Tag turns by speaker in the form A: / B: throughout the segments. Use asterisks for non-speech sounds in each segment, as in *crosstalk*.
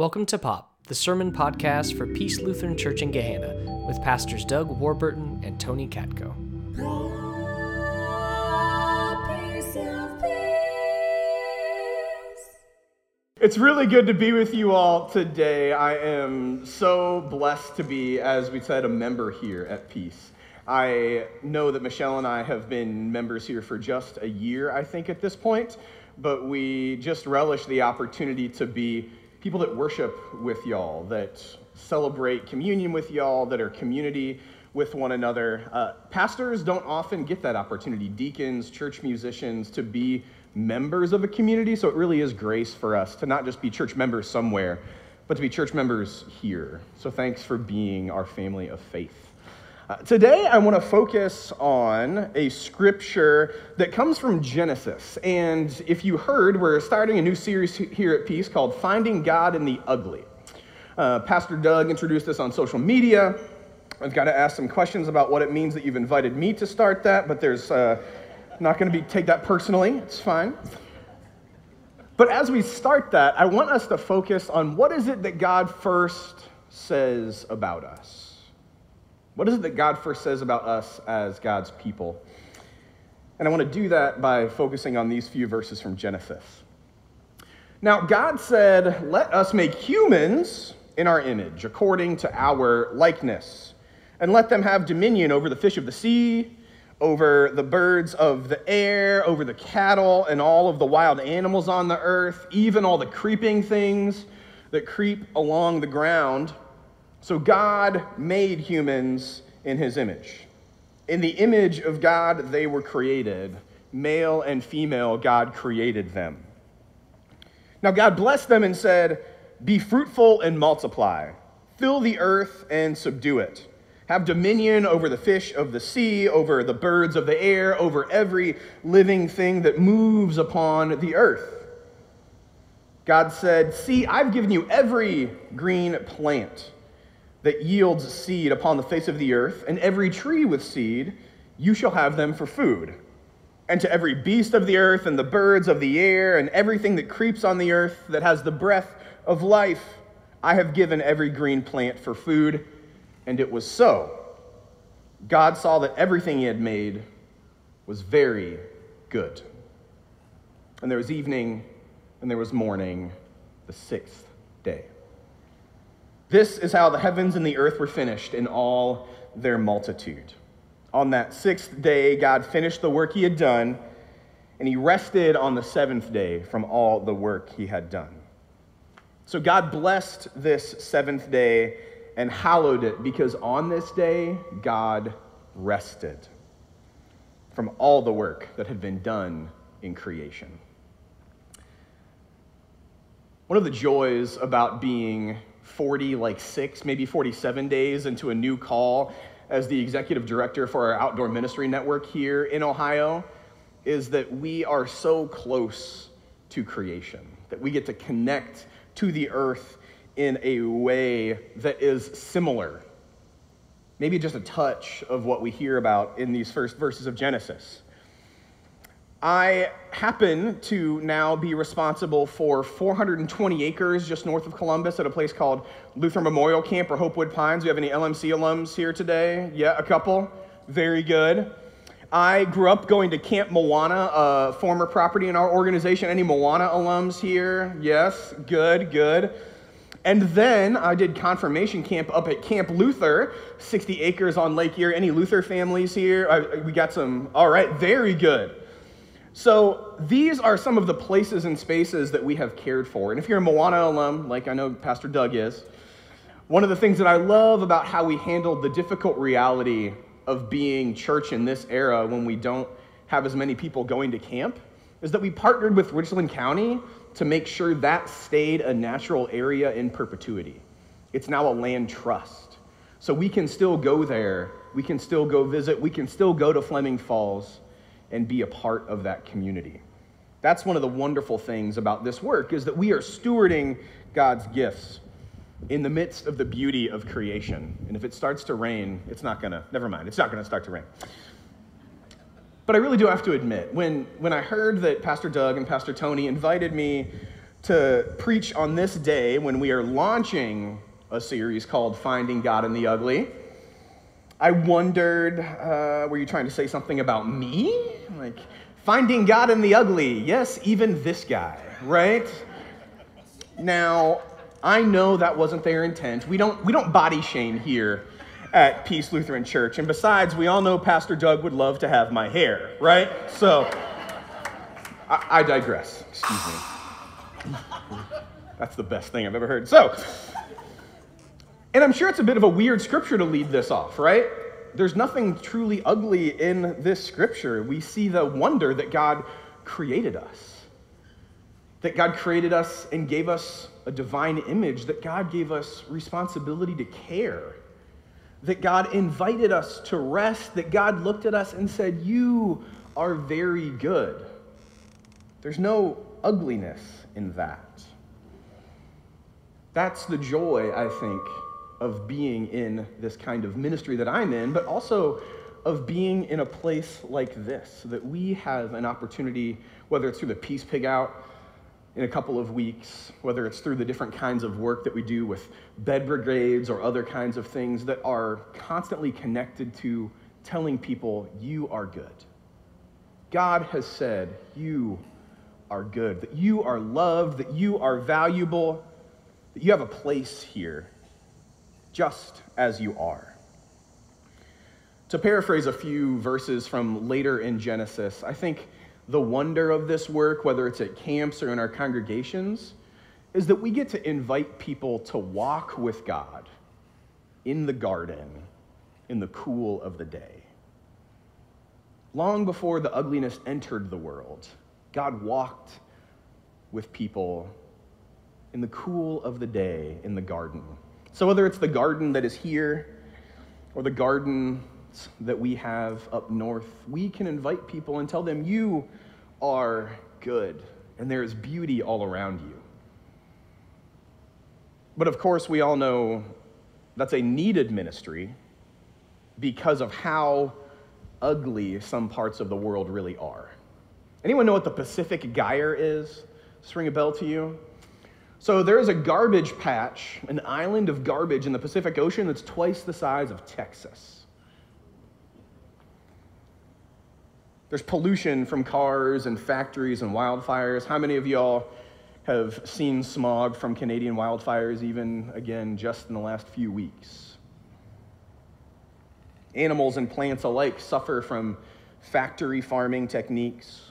A: Welcome to Pop, the sermon podcast for Peace Lutheran Church in Gahanna, with pastors Doug Warburton and Tony Katko.
B: It's really good to be with you all today. I am so blessed to be, as we said, a member here at Peace. I know that Michelle and I have been members here for just a year, I think, at this point, but we just relish the opportunity to be people that worship with y'all, that celebrate communion with y'all, that are community with one another. Uh, pastors don't often get that opportunity, deacons, church musicians, to be members of a community, so it really is grace for us to not just be church members somewhere, but to be church members here. So thanks for being our family of faith. Uh, today, I want to focus on a scripture that comes from Genesis. And if you heard, we're starting a new series here at Peace called Finding God in the Ugly. Uh, Pastor Doug introduced this on social media. I've got to ask some questions about what it means that you've invited me to start that, but there's uh, not going to be take that personally. It's fine. But as we start that, I want us to focus on what is it that God first says about us. What is it that God first says about us as God's people? And I want to do that by focusing on these few verses from Genesis. Now, God said, Let us make humans in our image, according to our likeness, and let them have dominion over the fish of the sea, over the birds of the air, over the cattle, and all of the wild animals on the earth, even all the creeping things that creep along the ground. So God made humans in his image. In the image of God, they were created. Male and female, God created them. Now, God blessed them and said, Be fruitful and multiply, fill the earth and subdue it. Have dominion over the fish of the sea, over the birds of the air, over every living thing that moves upon the earth. God said, See, I've given you every green plant that yields seed upon the face of the earth, and every tree with seed, you shall have them for food. And to every beast of the earth, and the birds of the air, and everything that creeps on the earth that has the breath of life, I have given every green plant for food. And it was so. God saw that everything he had made was very good. And there was evening, and there was morning, the sixth day. This is how the heavens and the earth were finished in all their multitude. On that sixth day, God finished the work he had done, and he rested on the seventh day from all the work he had done. So God blessed this seventh day and hallowed it because on this day, God rested from all the work that had been done in creation. One of the joys about being 40, like six, maybe 47 days into a new call as the executive director for our outdoor ministry network here in Ohio is that we are so close to creation, that we get to connect to the earth in a way that is similar. Maybe just a touch of what we hear about in these first verses of Genesis. I happen to now be responsible for 420 acres just north of Columbus at a place called Luther Memorial Camp or Hopewood Pines. Do we have any LMC alums here today? Yeah, a couple. Very good. I grew up going to Camp Mowana, a former property in our organization. Any Mowana alums here? Yes, good, good. And then I did confirmation camp up at Camp Luther, 60 acres on Lake Erie. Any Luther families here? I, we got some. All right, very good. So these are some of the places and spaces that we have cared for. And if you're a Mowana alum, like I know Pastor Doug is, one of the things that I love about how we handled the difficult reality of being church in this era when we don't have as many people going to camp is that we partnered with Richland County to make sure that stayed a natural area in perpetuity. It's now a land trust. So we can still go there, we can still go visit, we can still go to Fleming Falls and be a part of that community. That's one of the wonderful things about this work is that we are stewarding God's gifts in the midst of the beauty of creation. And if it starts to rain, it's not going to, never mind, it's not going to start to rain. But I really do have to admit, when, when I heard that Pastor Doug and Pastor Tony invited me to preach on this day when we are launching a series called Finding God in the Ugly. I wondered, uh, were you trying to say something about me? Like, finding God in the ugly. Yes, even this guy, right? Now, I know that wasn't their intent. We don't, we don't body shame here at Peace Lutheran Church. And besides, we all know Pastor Doug would love to have my hair, right? So, I, I digress. Excuse me. That's the best thing I've ever heard. So, and I'm sure it's a bit of a weird scripture to lead this off, right? There's nothing truly ugly in this scripture. We see the wonder that God created us, that God created us and gave us a divine image, that God gave us responsibility to care, that God invited us to rest, that God looked at us and said, You are very good. There's no ugliness in that. That's the joy, I think, of being in this kind of ministry that I'm in, but also of being in a place like this, that we have an opportunity, whether it's through the Peace Pig Out in a couple of weeks, whether it's through the different kinds of work that we do with bed brigades or other kinds of things that are constantly connected to telling people, you are good. God has said, you are good, that you are loved, that you are valuable, that you have a place here just as you are. To paraphrase a few verses from later in Genesis, I think the wonder of this work, whether it's at camps or in our congregations, is that we get to invite people to walk with God in the garden in the cool of the day. Long before the ugliness entered the world, God walked with people in the cool of the day in the garden so, whether it's the garden that is here or the gardens that we have up north, we can invite people and tell them, You are good, and there is beauty all around you. But of course, we all know that's a needed ministry because of how ugly some parts of the world really are. Anyone know what the Pacific Gyre is? Does ring a bell to you? So there is a garbage patch, an island of garbage in the Pacific Ocean that's twice the size of Texas. There's pollution from cars and factories and wildfires. How many of y'all have seen smog from Canadian wildfires, even again just in the last few weeks? Animals and plants alike suffer from factory farming techniques.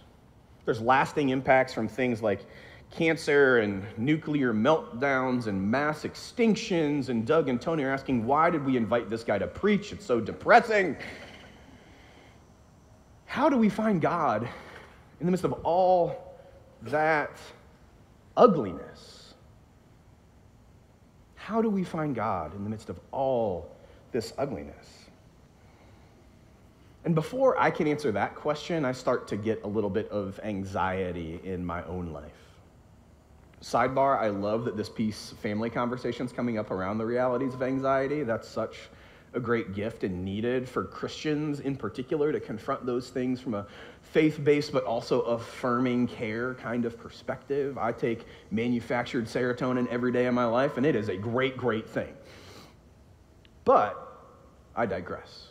B: There's lasting impacts from things like cancer and nuclear meltdowns and mass extinctions. And Doug and Tony are asking, why did we invite this guy to preach? It's so depressing. How do we find God in the midst of all that ugliness? How do we find God in the midst of all this ugliness? And before I can answer that question, I start to get a little bit of anxiety in my own life. Sidebar, I love that this Peace, family conversations coming up around the realities of anxiety. That's such a great gift and needed for Christians in particular to confront those things from a faith based but also affirming care kind of perspective. I take manufactured serotonin every day of my life, and it is a great, great thing. But I digress.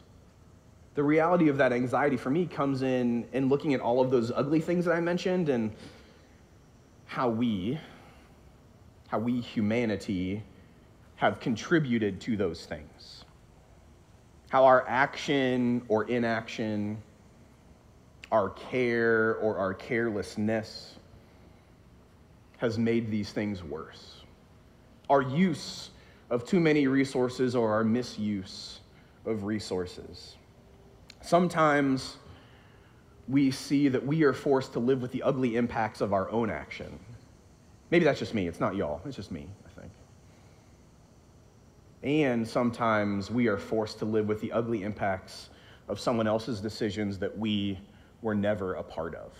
B: The reality of that anxiety for me comes in in looking at all of those ugly things that I mentioned and how we, how we, humanity, have contributed to those things. How our action or inaction, our care or our carelessness has made these things worse. Our use of too many resources or our misuse of resources. Sometimes we see that we are forced to live with the ugly impacts of our own action. Maybe that's just me. It's not y'all. It's just me, I think. And sometimes we are forced to live with the ugly impacts of someone else's decisions that we were never a part of.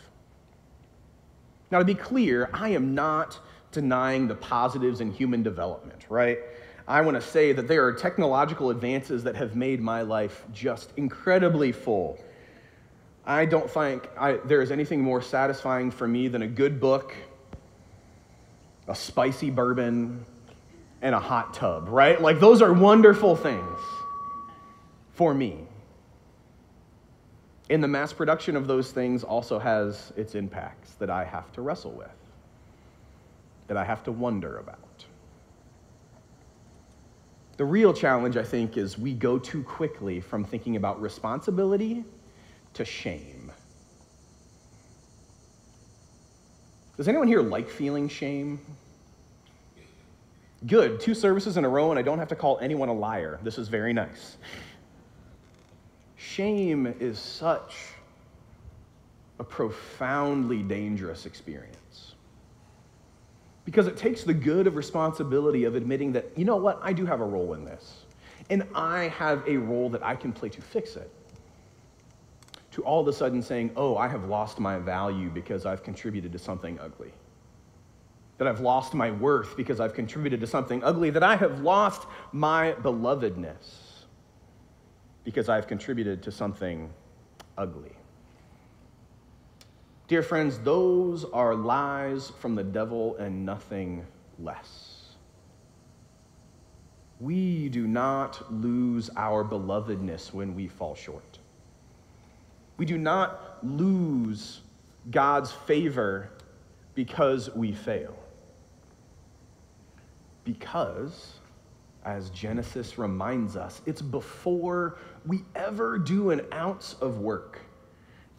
B: Now, to be clear, I am not denying the positives in human development, right? I want to say that there are technological advances that have made my life just incredibly full. I don't think I, there is anything more satisfying for me than a good book a spicy bourbon, and a hot tub, right? Like, those are wonderful things for me. And the mass production of those things also has its impacts that I have to wrestle with, that I have to wonder about. The real challenge, I think, is we go too quickly from thinking about responsibility to shame. Does anyone here like feeling shame? Good. Two services in a row, and I don't have to call anyone a liar. This is very nice. Shame is such a profoundly dangerous experience because it takes the good of responsibility of admitting that, you know what, I do have a role in this, and I have a role that I can play to fix it. To all of a sudden saying, oh, I have lost my value because I've contributed to something ugly that I've lost my worth because I've contributed to something ugly, that I have lost my belovedness because I've contributed to something ugly. Dear friends, those are lies from the devil and nothing less. We do not lose our belovedness when we fall short. We do not lose God's favor because we fail. Because as Genesis reminds us, it's before we ever do an ounce of work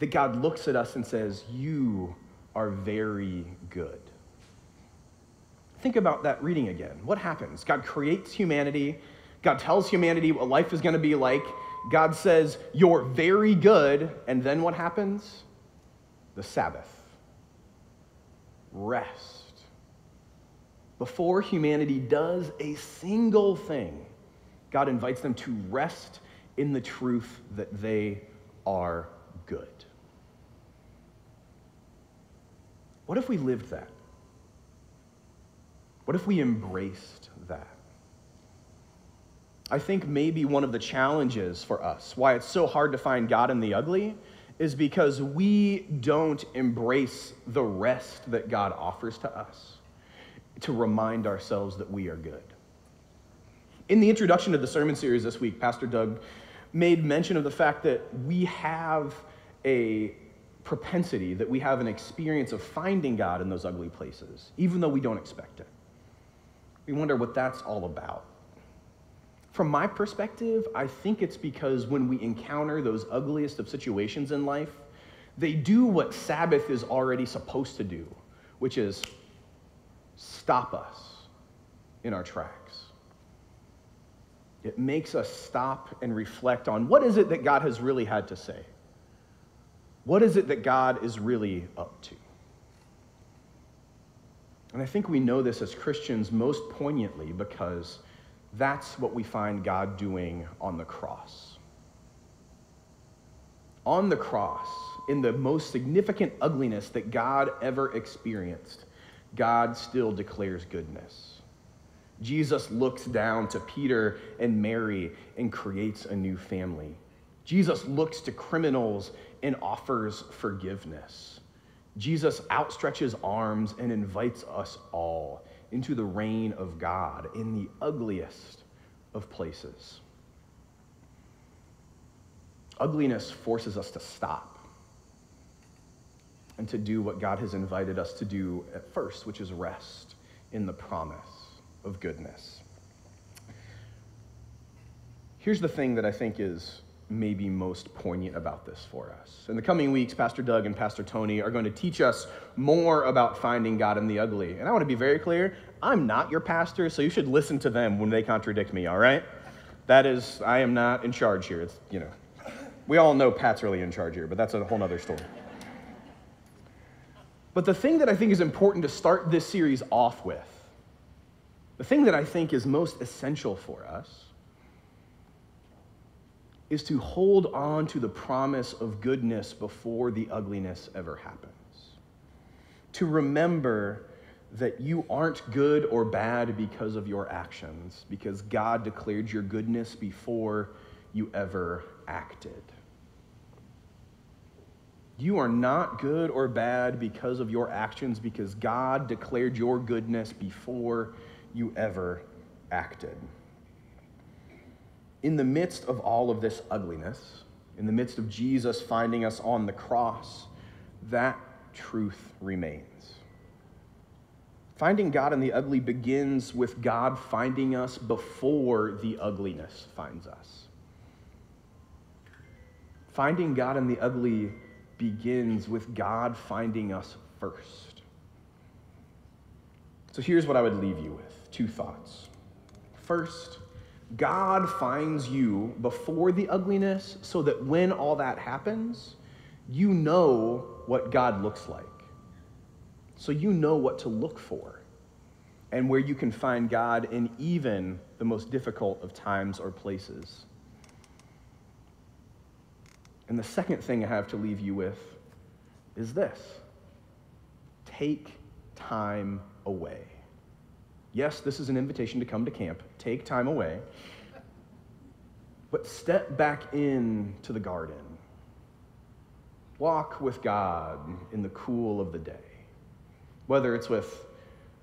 B: that God looks at us and says, You are very good. Think about that reading again. What happens? God creates humanity. God tells humanity what life is going to be like. God says, You're very good. And then what happens? The Sabbath. Rest before humanity does a single thing, God invites them to rest in the truth that they are good. What if we lived that? What if we embraced? I think maybe one of the challenges for us, why it's so hard to find God in the ugly, is because we don't embrace the rest that God offers to us to remind ourselves that we are good. In the introduction to the sermon series this week, Pastor Doug made mention of the fact that we have a propensity, that we have an experience of finding God in those ugly places, even though we don't expect it. We wonder what that's all about. From my perspective, I think it's because when we encounter those ugliest of situations in life, they do what Sabbath is already supposed to do, which is stop us in our tracks. It makes us stop and reflect on what is it that God has really had to say? What is it that God is really up to? And I think we know this as Christians most poignantly because that's what we find God doing on the cross. On the cross, in the most significant ugliness that God ever experienced, God still declares goodness. Jesus looks down to Peter and Mary and creates a new family. Jesus looks to criminals and offers forgiveness. Jesus outstretches arms and invites us all into the reign of God in the ugliest of places. Ugliness forces us to stop and to do what God has invited us to do at first, which is rest in the promise of goodness. Here's the thing that I think is maybe most poignant about this for us. In the coming weeks, Pastor Doug and Pastor Tony are going to teach us more about finding God in the ugly. And I want to be very clear I'm not your pastor, so you should listen to them when they contradict me, all right? That is, I am not in charge here. It's, you know, we all know Pat's really in charge here, but that's a whole other story. But the thing that I think is important to start this series off with, the thing that I think is most essential for us, is to hold on to the promise of goodness before the ugliness ever happens. To remember that you aren't good or bad because of your actions, because God declared your goodness before you ever acted. You are not good or bad because of your actions, because God declared your goodness before you ever acted. In the midst of all of this ugliness, in the midst of Jesus finding us on the cross, that truth remains. Finding God in the ugly begins with God finding us before the ugliness finds us. Finding God in the ugly begins with God finding us first. So here's what I would leave you with two thoughts. First, God finds you before the ugliness so that when all that happens, you know what God looks like. So you know what to look for and where you can find God in even the most difficult of times or places. And the second thing I have to leave you with is this take time away. Yes, this is an invitation to come to camp. Take time away. But step back into the garden. Walk with God in the cool of the day. Whether it's with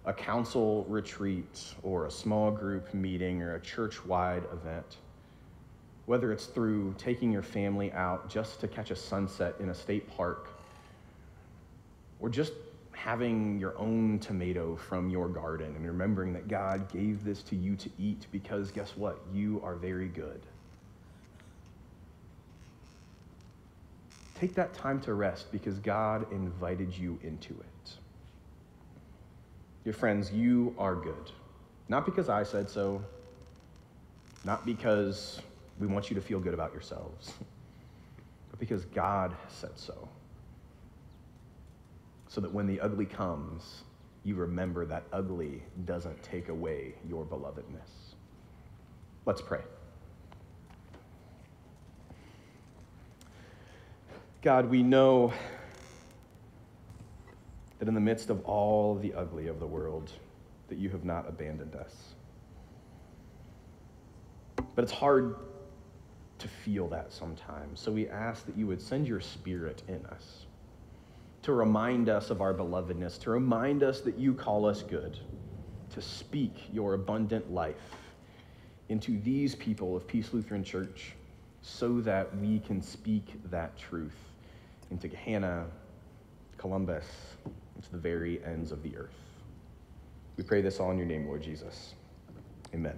B: a council retreat or a small group meeting or a church wide event whether it's through taking your family out just to catch a sunset in a state park, or just having your own tomato from your garden and remembering that God gave this to you to eat because guess what? You are very good. Take that time to rest because God invited you into it. Dear friends, you are good. Not because I said so, not because we want you to feel good about yourselves, *laughs* but because God said so. So that when the ugly comes, you remember that ugly doesn't take away your belovedness. Let's pray. God, we know that in the midst of all the ugly of the world, that you have not abandoned us. But it's hard to feel that sometimes. So we ask that you would send your spirit in us to remind us of our belovedness, to remind us that you call us good, to speak your abundant life into these people of Peace Lutheran Church so that we can speak that truth into Gahanna, Columbus, into the very ends of the earth. We pray this all in your name, Lord Jesus. Amen.